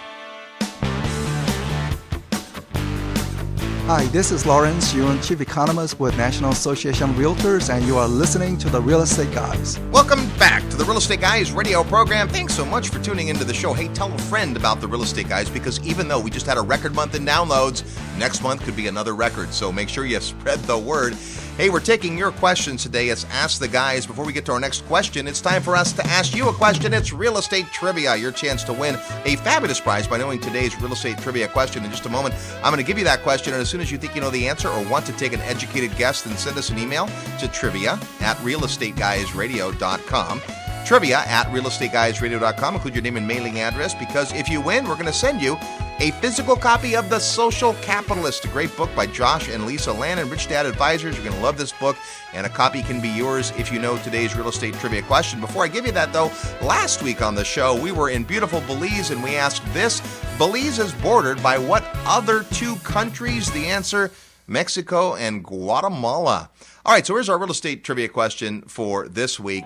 Hi, this is Lawrence Yun, Chief Economist with National Association of Realtors, and you are listening to the Real Estate Guys. Welcome back to the Real Estate Guys radio program. Thanks so much for tuning into the show. Hey, tell a friend about the Real Estate Guys because even though we just had a record month in downloads, next month could be another record. So make sure you spread the word. Hey, we're taking your questions today. It's Ask the Guys. Before we get to our next question, it's time for us to ask you a question. It's real estate trivia. Your chance to win a fabulous prize by knowing today's real estate trivia question. In just a moment, I'm going to give you that question. And as soon as you think you know the answer or want to take an educated guess, then send us an email to trivia at realestateguysradio.com trivia at realestateguysradio.com. Include your name and mailing address because if you win, we're going to send you a physical copy of The Social Capitalist, a great book by Josh and Lisa Lannon, Rich Dad Advisors. You're going to love this book, and a copy can be yours if you know today's real estate trivia question. Before I give you that, though, last week on the show, we were in beautiful Belize and we asked this Belize is bordered by what other two countries? The answer Mexico and Guatemala. All right, so here's our real estate trivia question for this week.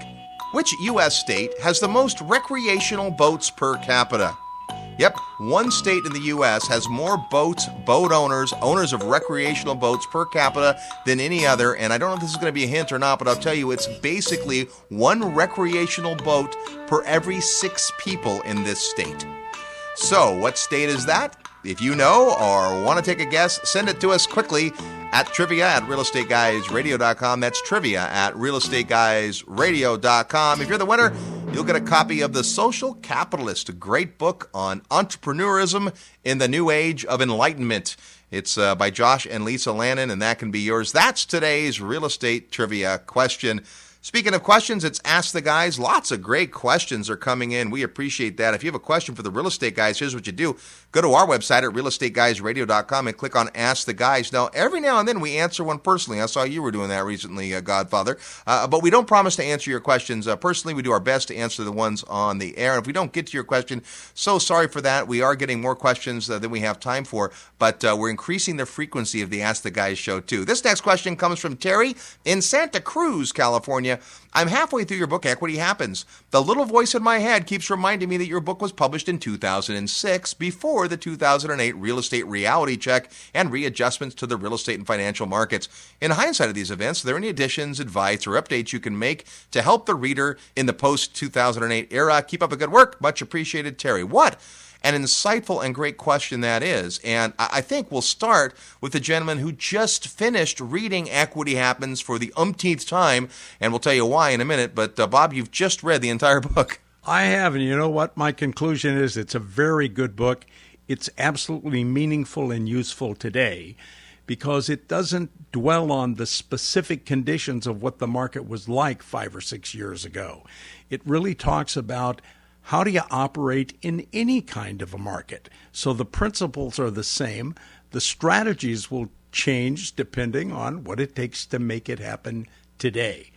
Which U.S. state has the most recreational boats per capita? Yep, one state in the U.S. has more boats, boat owners, owners of recreational boats per capita than any other. And I don't know if this is going to be a hint or not, but I'll tell you it's basically one recreational boat per every six people in this state. So, what state is that? If you know or want to take a guess, send it to us quickly at trivia at realestateguysradio.com. That's trivia at realestateguysradio.com. If you're the winner, you'll get a copy of The Social Capitalist, a great book on entrepreneurism in the new age of enlightenment. It's uh, by Josh and Lisa Lannon, and that can be yours. That's today's real estate trivia question. Speaking of questions, it's Ask the Guys. Lots of great questions are coming in. We appreciate that. If you have a question for the real estate guys, here's what you do. Go to our website at realestateguysradio.com and click on Ask the Guys. Now, every now and then we answer one personally. I saw you were doing that recently, uh, Godfather. Uh, but we don't promise to answer your questions uh, personally. We do our best to answer the ones on the air. And if we don't get to your question, so sorry for that. We are getting more questions uh, than we have time for, but uh, we're increasing the frequency of the Ask the Guys show, too. This next question comes from Terry in Santa Cruz, California. I'm halfway through your book, Equity Happens. The little voice in my head keeps reminding me that your book was published in 2006 before the 2008 real estate reality check and readjustments to the real estate and financial markets. In hindsight of these events, are there any additions, advice, or updates you can make to help the reader in the post 2008 era? Keep up the good work. Much appreciated, Terry. What? an insightful and great question that is. And I think we'll start with the gentleman who just finished reading Equity Happens for the umpteenth time, and we'll tell you why in a minute. But uh, Bob, you've just read the entire book. I have, and you know what? My conclusion is it's a very good book. It's absolutely meaningful and useful today because it doesn't dwell on the specific conditions of what the market was like five or six years ago. It really talks about how do you operate in any kind of a market? So the principles are the same. The strategies will change depending on what it takes to make it happen today.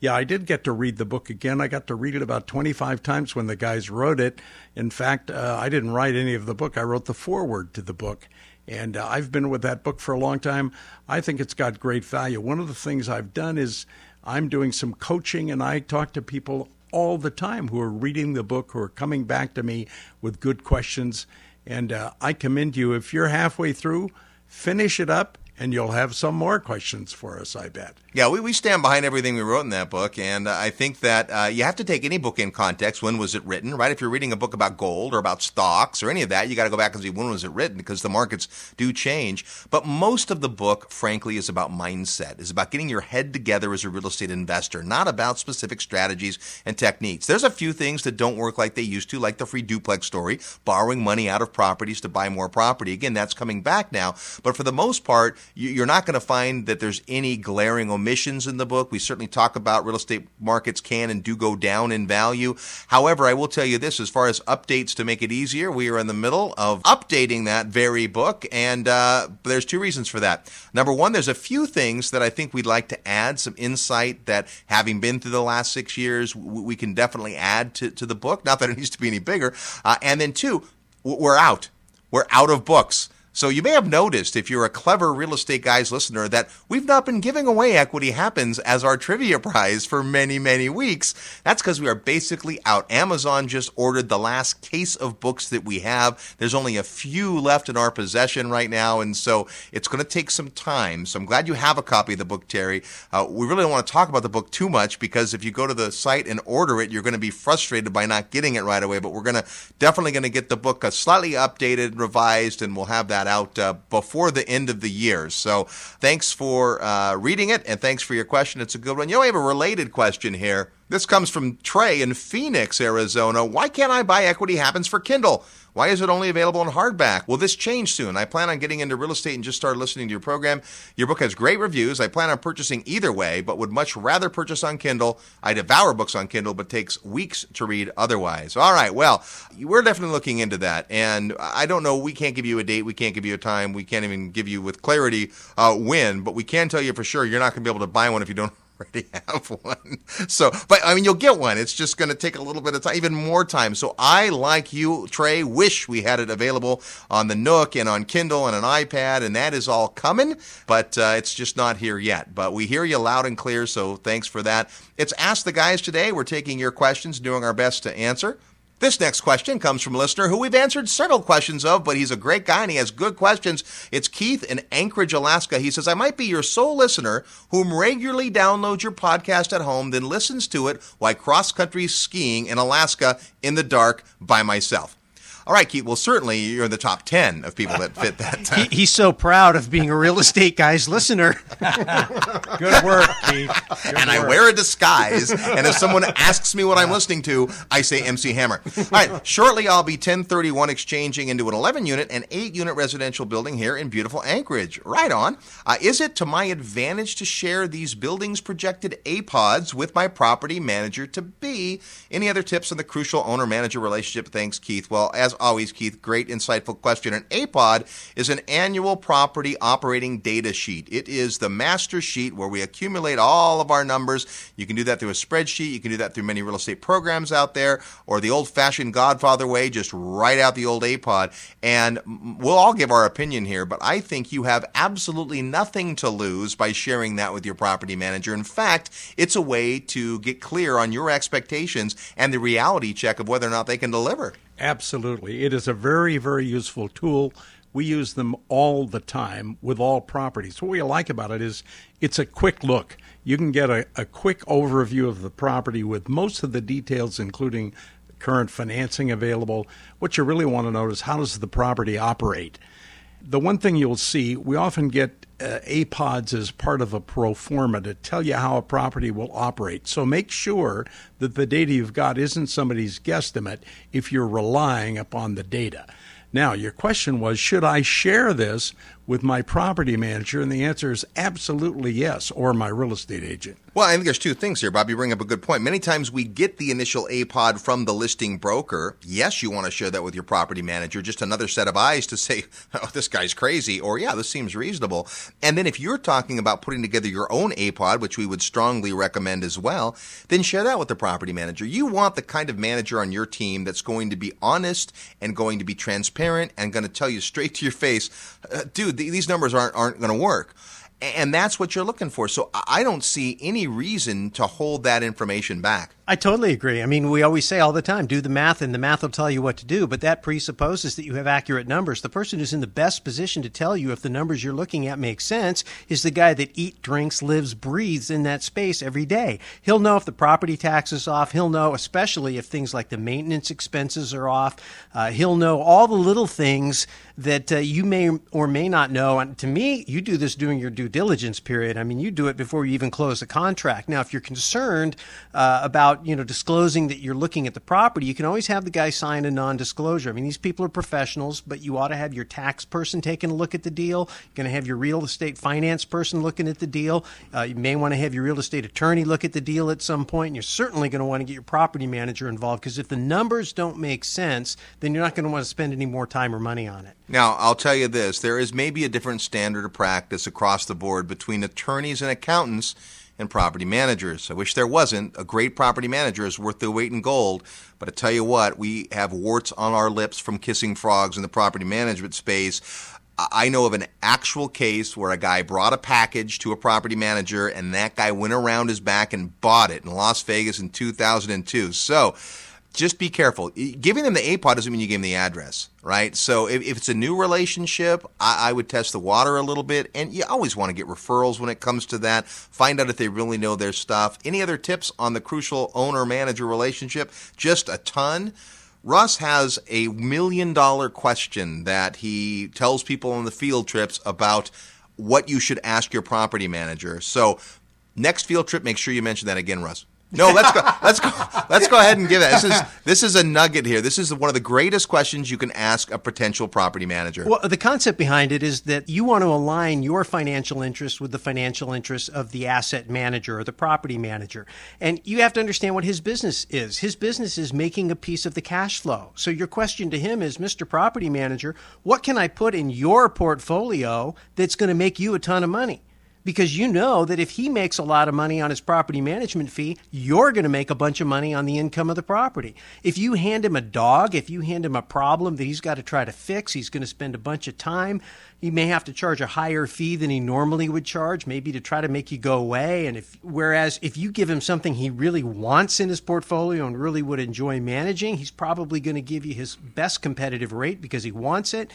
Yeah, I did get to read the book again. I got to read it about 25 times when the guys wrote it. In fact, uh, I didn't write any of the book, I wrote the foreword to the book. And uh, I've been with that book for a long time. I think it's got great value. One of the things I've done is I'm doing some coaching and I talk to people all the time who are reading the book, who are coming back to me with good questions. And uh, I commend you. If you're halfway through, finish it up and you'll have some more questions for us, I bet. Yeah, we, we stand behind everything we wrote in that book. And I think that uh, you have to take any book in context. When was it written, right? If you're reading a book about gold or about stocks or any of that, you got to go back and see when was it written because the markets do change. But most of the book, frankly, is about mindset, is about getting your head together as a real estate investor, not about specific strategies and techniques. There's a few things that don't work like they used to, like the free duplex story, borrowing money out of properties to buy more property. Again, that's coming back now. But for the most part, you're not going to find that there's any glaring omissions in the book. We certainly talk about real estate markets can and do go down in value. However, I will tell you this as far as updates to make it easier, we are in the middle of updating that very book, and uh, there's two reasons for that. Number one, there's a few things that I think we'd like to add, some insight that having been through the last six years, we can definitely add to, to the book. Not that it needs to be any bigger. Uh, and then two, we're out. We're out of books. So you may have noticed, if you're a clever real estate guys listener, that we've not been giving away Equity Happens as our trivia prize for many, many weeks. That's because we are basically out. Amazon just ordered the last case of books that we have. There's only a few left in our possession right now, and so it's going to take some time. So I'm glad you have a copy of the book, Terry. Uh, we really don't want to talk about the book too much because if you go to the site and order it, you're going to be frustrated by not getting it right away. But we're going to definitely going to get the book uh, slightly updated, revised, and we'll have that out uh, before the end of the year. So thanks for uh, reading it and thanks for your question. It's a good one. You know, I have a related question here. This comes from Trey in Phoenix, Arizona. Why can't I buy Equity Happens for Kindle? Why is it only available in hardback? Will this change soon? I plan on getting into real estate and just started listening to your program. Your book has great reviews. I plan on purchasing either way, but would much rather purchase on Kindle. I devour books on Kindle, but takes weeks to read otherwise. All right, well, we're definitely looking into that. And I don't know, we can't give you a date, we can't give you a time, we can't even give you with clarity uh, when, but we can tell you for sure you're not going to be able to buy one if you don't already have one. So, but I mean, you'll get one. It's just going to take a little bit of time, even more time. So, I, like you, Trey, wish we had it available on the Nook and on Kindle and an iPad, and that is all coming, but uh, it's just not here yet. But we hear you loud and clear, so thanks for that. It's Ask the Guys today. We're taking your questions, doing our best to answer. This next question comes from a listener who we've answered several questions of, but he's a great guy and he has good questions. It's Keith in Anchorage, Alaska. He says, I might be your sole listener whom regularly downloads your podcast at home, then listens to it while cross country skiing in Alaska in the dark by myself. All right, Keith. Well, certainly you're in the top 10 of people that fit that. He, he's so proud of being a real estate guy's listener. Good work, Keith. Good and I wear a disguise. and if someone asks me what I'm listening to, I say MC Hammer. All right, shortly I'll be 1031 exchanging into an 11 unit and 8 unit residential building here in beautiful Anchorage. Right on. Uh, is it to my advantage to share these buildings' projected APODs with my property manager to be? Any other tips on the crucial owner manager relationship? Thanks, Keith. Well, as always, Keith, great insightful question. An APOD is an annual property operating data sheet. It is the master sheet where we accumulate all of our numbers. You can do that through a spreadsheet. You can do that through many real estate programs out there, or the old fashioned Godfather way, just write out the old APOD. And we'll all give our opinion here, but I think you have absolutely nothing to lose by sharing that with your property manager. In fact, it's a way to get clear on your expectations and the reality check of whether or not they can deliver. Absolutely. It is a very, very useful tool. We use them all the time with all properties. What we like about it is it's a quick look. You can get a, a quick overview of the property with most of the details, including current financing available. What you really want to know is how does the property operate? The one thing you'll see, we often get uh, APODs as part of a pro forma to tell you how a property will operate. So make sure that the data you've got isn't somebody's guesstimate if you're relying upon the data. Now, your question was should I share this with my property manager? And the answer is absolutely yes, or my real estate agent. Well, I think there's two things here, Bob. You bring up a good point. Many times we get the initial APOD from the listing broker. Yes, you want to share that with your property manager, just another set of eyes to say, oh, this guy's crazy, or yeah, this seems reasonable. And then if you're talking about putting together your own APOD, which we would strongly recommend as well, then share that with the property manager. You want the kind of manager on your team that's going to be honest and going to be transparent and going to tell you straight to your face, uh, dude, these numbers aren't, aren't going to work. And that's what you're looking for. So I don't see any reason to hold that information back. I totally agree. I mean, we always say all the time, do the math and the math will tell you what to do, but that presupposes that you have accurate numbers. The person who's in the best position to tell you if the numbers you're looking at make sense is the guy that eats, drinks, lives, breathes in that space every day. He'll know if the property tax is off. He'll know, especially if things like the maintenance expenses are off. Uh, he'll know all the little things that uh, you may or may not know. And to me, you do this during your due diligence period. I mean, you do it before you even close the contract. Now, if you're concerned uh, about you know disclosing that you're looking at the property, you can always have the guy sign a non-disclosure. I mean, these people are professionals, but you ought to have your tax person taking a look at the deal. You're going to have your real estate finance person looking at the deal. Uh, you may want to have your real estate attorney look at the deal at some point, and you're certainly going to want to get your property manager involved because if the numbers don't make sense, then you're not going to want to spend any more time or money on it. Now, I'll tell you this there is maybe a different standard of practice across the board between attorneys and accountants and property managers. I wish there wasn't. A great property manager is worth the weight in gold. But I tell you what, we have warts on our lips from kissing frogs in the property management space. I know of an actual case where a guy brought a package to a property manager and that guy went around his back and bought it in Las Vegas in 2002. So, just be careful. Giving them the APOD doesn't mean you give them the address, right? So if, if it's a new relationship, I, I, would test the water a little bit. And you always want to get referrals when it comes to that. Find out if they really know their stuff. Any other tips on the crucial owner manager relationship? Just a ton. Russ has a million dollar question that he tells people on the field trips about what you should ask your property manager. So, next field trip, make sure you mention that again, Russ. No, let's go. Let's go. Let's go ahead and give it. This is this is a nugget here. This is one of the greatest questions you can ask a potential property manager. Well, the concept behind it is that you want to align your financial interests with the financial interests of the asset manager or the property manager, and you have to understand what his business is. His business is making a piece of the cash flow. So your question to him is, Mr. Property Manager, what can I put in your portfolio that's going to make you a ton of money? Because you know that if he makes a lot of money on his property management fee, you're going to make a bunch of money on the income of the property. If you hand him a dog, if you hand him a problem that he's got to try to fix, he's going to spend a bunch of time. He may have to charge a higher fee than he normally would charge, maybe to try to make you go away. And if, whereas if you give him something he really wants in his portfolio and really would enjoy managing, he's probably going to give you his best competitive rate because he wants it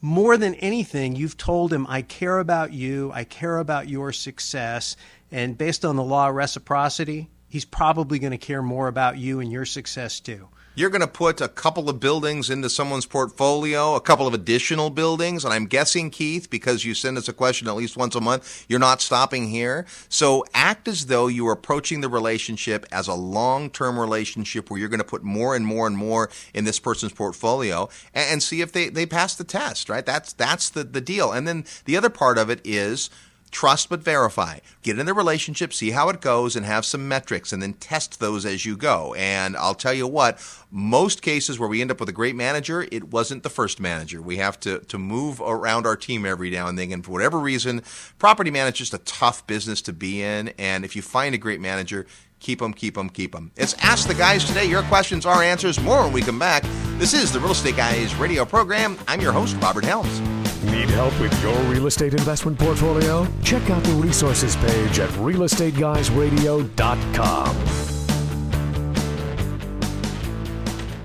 more than anything, you've told him, I care about you, I care about your success. And based on the law of reciprocity, he's probably going to care more about you and your success too. You're going to put a couple of buildings into someone's portfolio, a couple of additional buildings, and I'm guessing, Keith, because you send us a question at least once a month, you're not stopping here. So act as though you are approaching the relationship as a long term relationship where you're going to put more and more and more in this person's portfolio and, and see if they, they pass the test, right? That's, that's the, the deal. And then the other part of it is, Trust but verify. Get in the relationship, see how it goes, and have some metrics, and then test those as you go. And I'll tell you what, most cases where we end up with a great manager, it wasn't the first manager. We have to, to move around our team every now and then. And for whatever reason, property management is a tough business to be in. And if you find a great manager, keep them, keep them, keep them. It's Ask the Guys today. Your questions, our answers. More when we come back. This is the Real Estate Guys radio program. I'm your host, Robert Helms. Need help with your real estate investment portfolio? Check out the resources page at realestateguysradio.com.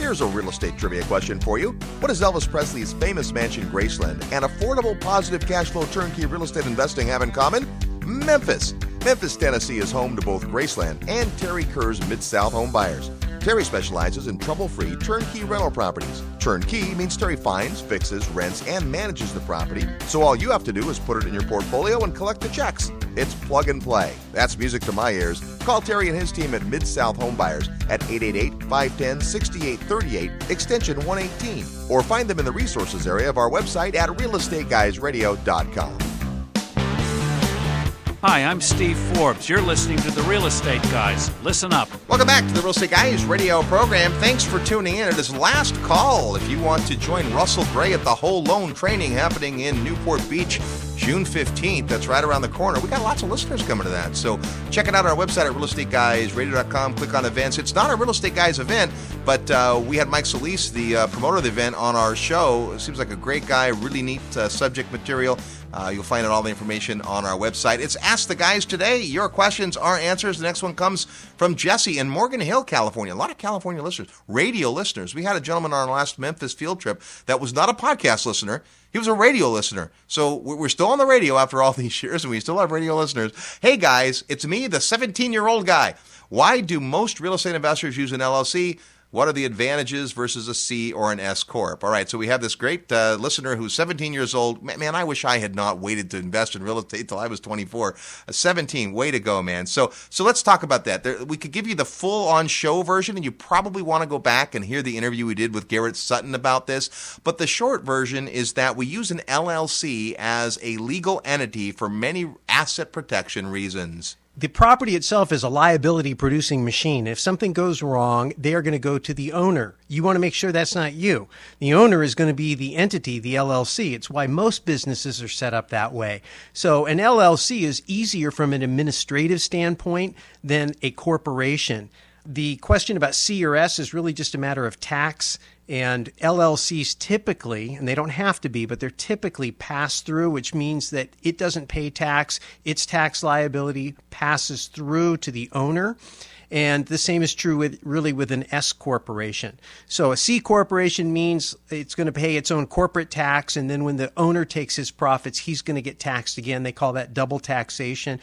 Here's a real estate trivia question for you. What does Elvis Presley's famous mansion Graceland and affordable positive cash flow turnkey real estate investing have in common? Memphis. Memphis, Tennessee is home to both Graceland and Terry Kerr's Mid South home buyers. Terry specializes in trouble free turnkey rental properties. Turnkey means Terry finds, fixes, rents, and manages the property, so all you have to do is put it in your portfolio and collect the checks. It's plug and play. That's music to my ears. Call Terry and his team at Mid South Homebuyers at 888 510 6838, extension 118, or find them in the resources area of our website at realestateguysradio.com. Hi, I'm Steve Forbes. You're listening to the Real Estate Guys. Listen up. Welcome back to the Real Estate Guys radio program. Thanks for tuning in. It is last call if you want to join Russell Gray at the Whole Loan Training happening in Newport Beach June 15th. That's right around the corner. We got lots of listeners coming to that. So check it out on our website at realestateguysradio.com. Click on events. It's not a Real Estate Guys event, but uh, we had Mike Solis, the uh, promoter of the event, on our show. Seems like a great guy, really neat uh, subject material. Uh, you'll find out all the information on our website. It's Ask the Guys today. Your questions, our answers. The next one comes from Jesse in Morgan Hill, California. A lot of California listeners, radio listeners. We had a gentleman on our last Memphis field trip that was not a podcast listener. He was a radio listener. So we're still on the radio after all these years, and we still have radio listeners. Hey guys, it's me, the 17 year old guy. Why do most real estate investors use an LLC? What are the advantages versus a C or an S corp? All right, so we have this great uh, listener who's 17 years old. Man, I wish I had not waited to invest in real estate till I was 24. Uh, 17, way to go, man. So, so let's talk about that. There, we could give you the full-on show version, and you probably want to go back and hear the interview we did with Garrett Sutton about this. But the short version is that we use an LLC as a legal entity for many asset protection reasons the property itself is a liability producing machine. If something goes wrong, they are going to go to the owner. You want to make sure that's not you. The owner is going to be the entity, the LLC. It's why most businesses are set up that way. So an LLC is easier from an administrative standpoint than a corporation. The question about C or S is really just a matter of tax And LLCs typically, and they don't have to be, but they're typically pass through, which means that it doesn't pay tax. Its tax liability passes through to the owner. And the same is true with really with an S corporation. So a C corporation means it's going to pay its own corporate tax, and then when the owner takes his profits, he's going to get taxed again. They call that double taxation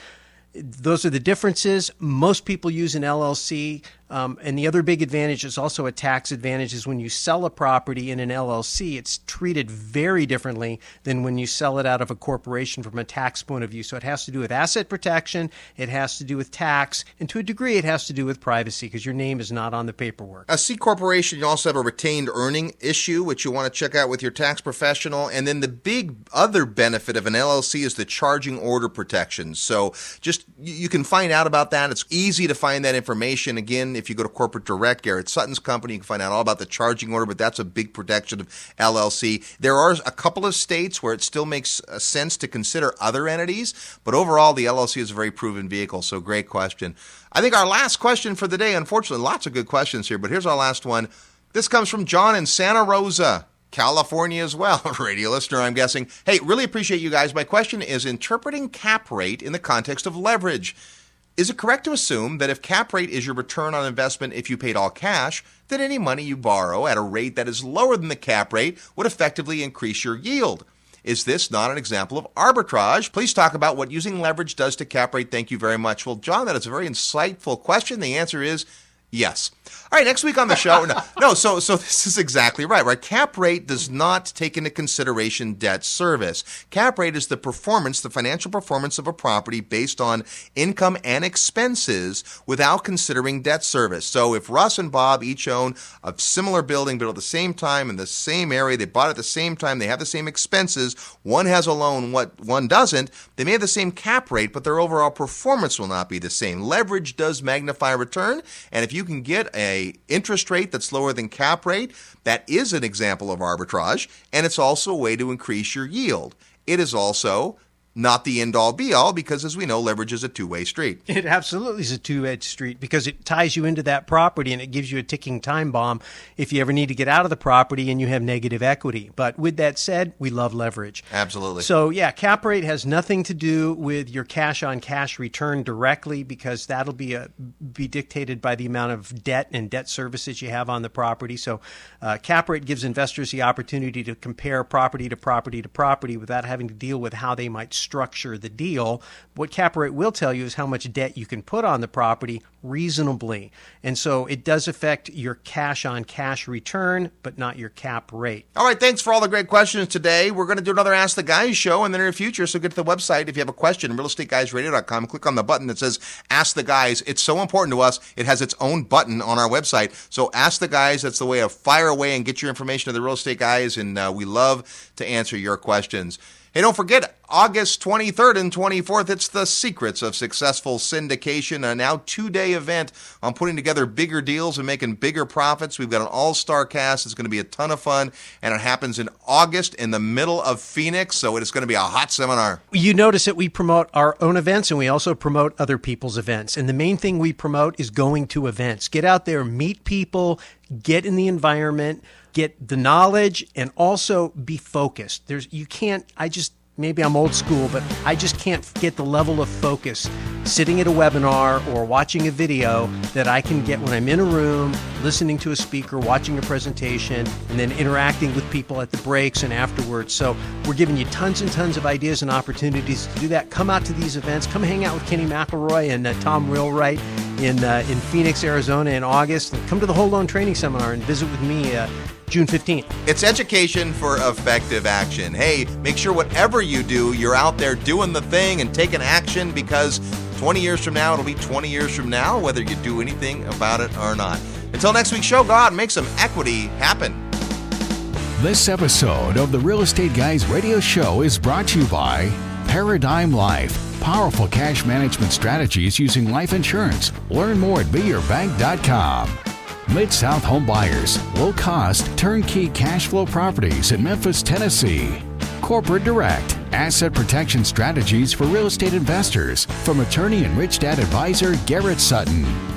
those are the differences. Most people use an LLC. Um, and the other big advantage is also a tax advantage is when you sell a property in an LLC, it's treated very differently than when you sell it out of a corporation from a tax point of view. So it has to do with asset protection, it has to do with tax, and to a degree, it has to do with privacy because your name is not on the paperwork. A C corporation, you also have a retained earning issue, which you want to check out with your tax professional. And then the big other benefit of an LLC is the charging order protection. So just you can find out about that. It's easy to find that information. Again, if you go to Corporate Direct, Garrett Sutton's company, you can find out all about the charging order, but that's a big protection of LLC. There are a couple of states where it still makes uh, sense to consider other entities, but overall, the LLC is a very proven vehicle. So, great question. I think our last question for the day, unfortunately, lots of good questions here, but here's our last one. This comes from John in Santa Rosa. California as well, radio listener, I'm guessing. Hey, really appreciate you guys. My question is interpreting cap rate in the context of leverage. Is it correct to assume that if cap rate is your return on investment if you paid all cash, then any money you borrow at a rate that is lower than the cap rate would effectively increase your yield? Is this not an example of arbitrage? Please talk about what using leverage does to cap rate. Thank you very much. Well, John, that is a very insightful question. The answer is Yes. All right, next week on the show. No, no, so so this is exactly right. Right, cap rate does not take into consideration debt service. Cap rate is the performance, the financial performance of a property based on income and expenses without considering debt service. So if Russ and Bob each own a similar building built at the same time in the same area, they bought at the same time, they have the same expenses, one has a loan, what one doesn't, they may have the same cap rate, but their overall performance will not be the same. Leverage does magnify return, and if you can get a interest rate that's lower than cap rate, that is an example of arbitrage, and it's also a way to increase your yield. It is also not the end all be all because as we know leverage is a two-way street. It absolutely is a two-edged street because it ties you into that property and it gives you a ticking time bomb if you ever need to get out of the property and you have negative equity. But with that said we love leverage. Absolutely. So yeah cap rate has nothing to do with your cash on cash return directly because that'll be a, be dictated by the amount of debt and debt services you have on the property. So uh, cap rate gives investors the opportunity to compare property to property to property without having to deal with how they might structure the deal. What cap rate will tell you is how much debt you can put on the property reasonably. And so it does affect your cash on cash return, but not your cap rate. All right, thanks for all the great questions today. We're going to do another Ask the Guys show in the near future. So get to the website if you have a question, realestateguysradio.com. Click on the button that says Ask the Guys. It's so important to us. It has its own button on our website. So ask the guys. That's the way of fire away and get your information to the real estate guys. And uh, we love to answer your questions. Hey, don't forget, August 23rd and 24th, it's the Secrets of Successful Syndication, a now two day event on putting together bigger deals and making bigger profits. We've got an all star cast. It's going to be a ton of fun, and it happens in August in the middle of Phoenix, so it is going to be a hot seminar. You notice that we promote our own events and we also promote other people's events. And the main thing we promote is going to events. Get out there, meet people, get in the environment get the knowledge and also be focused. There's you can't I just maybe I'm old school, but I just can't get the level of focus sitting at a webinar or watching a video that I can get when I'm in a room, listening to a speaker, watching a presentation, and then interacting with people at the breaks and afterwards. So we're giving you tons and tons of ideas and opportunities to do that. Come out to these events. Come hang out with Kenny McElroy and uh, Tom Wheelwright in uh, in Phoenix, Arizona in August. Come to the Whole Loan Training Seminar and visit with me. Uh, June 15th. It's education for effective action. Hey, make sure whatever you do, you're out there doing the thing and taking action because 20 years from now, it'll be 20 years from now, whether you do anything about it or not. Until next week's show, go out and make some equity happen. This episode of the Real Estate Guys radio show is brought to you by Paradigm Life. Powerful cash management strategies using life insurance. Learn more at beyourbank.com. Mid South Home Buyers, low cost, turnkey cash flow properties in Memphis, Tennessee. Corporate Direct, asset protection strategies for real estate investors from attorney and rich dad advisor Garrett Sutton.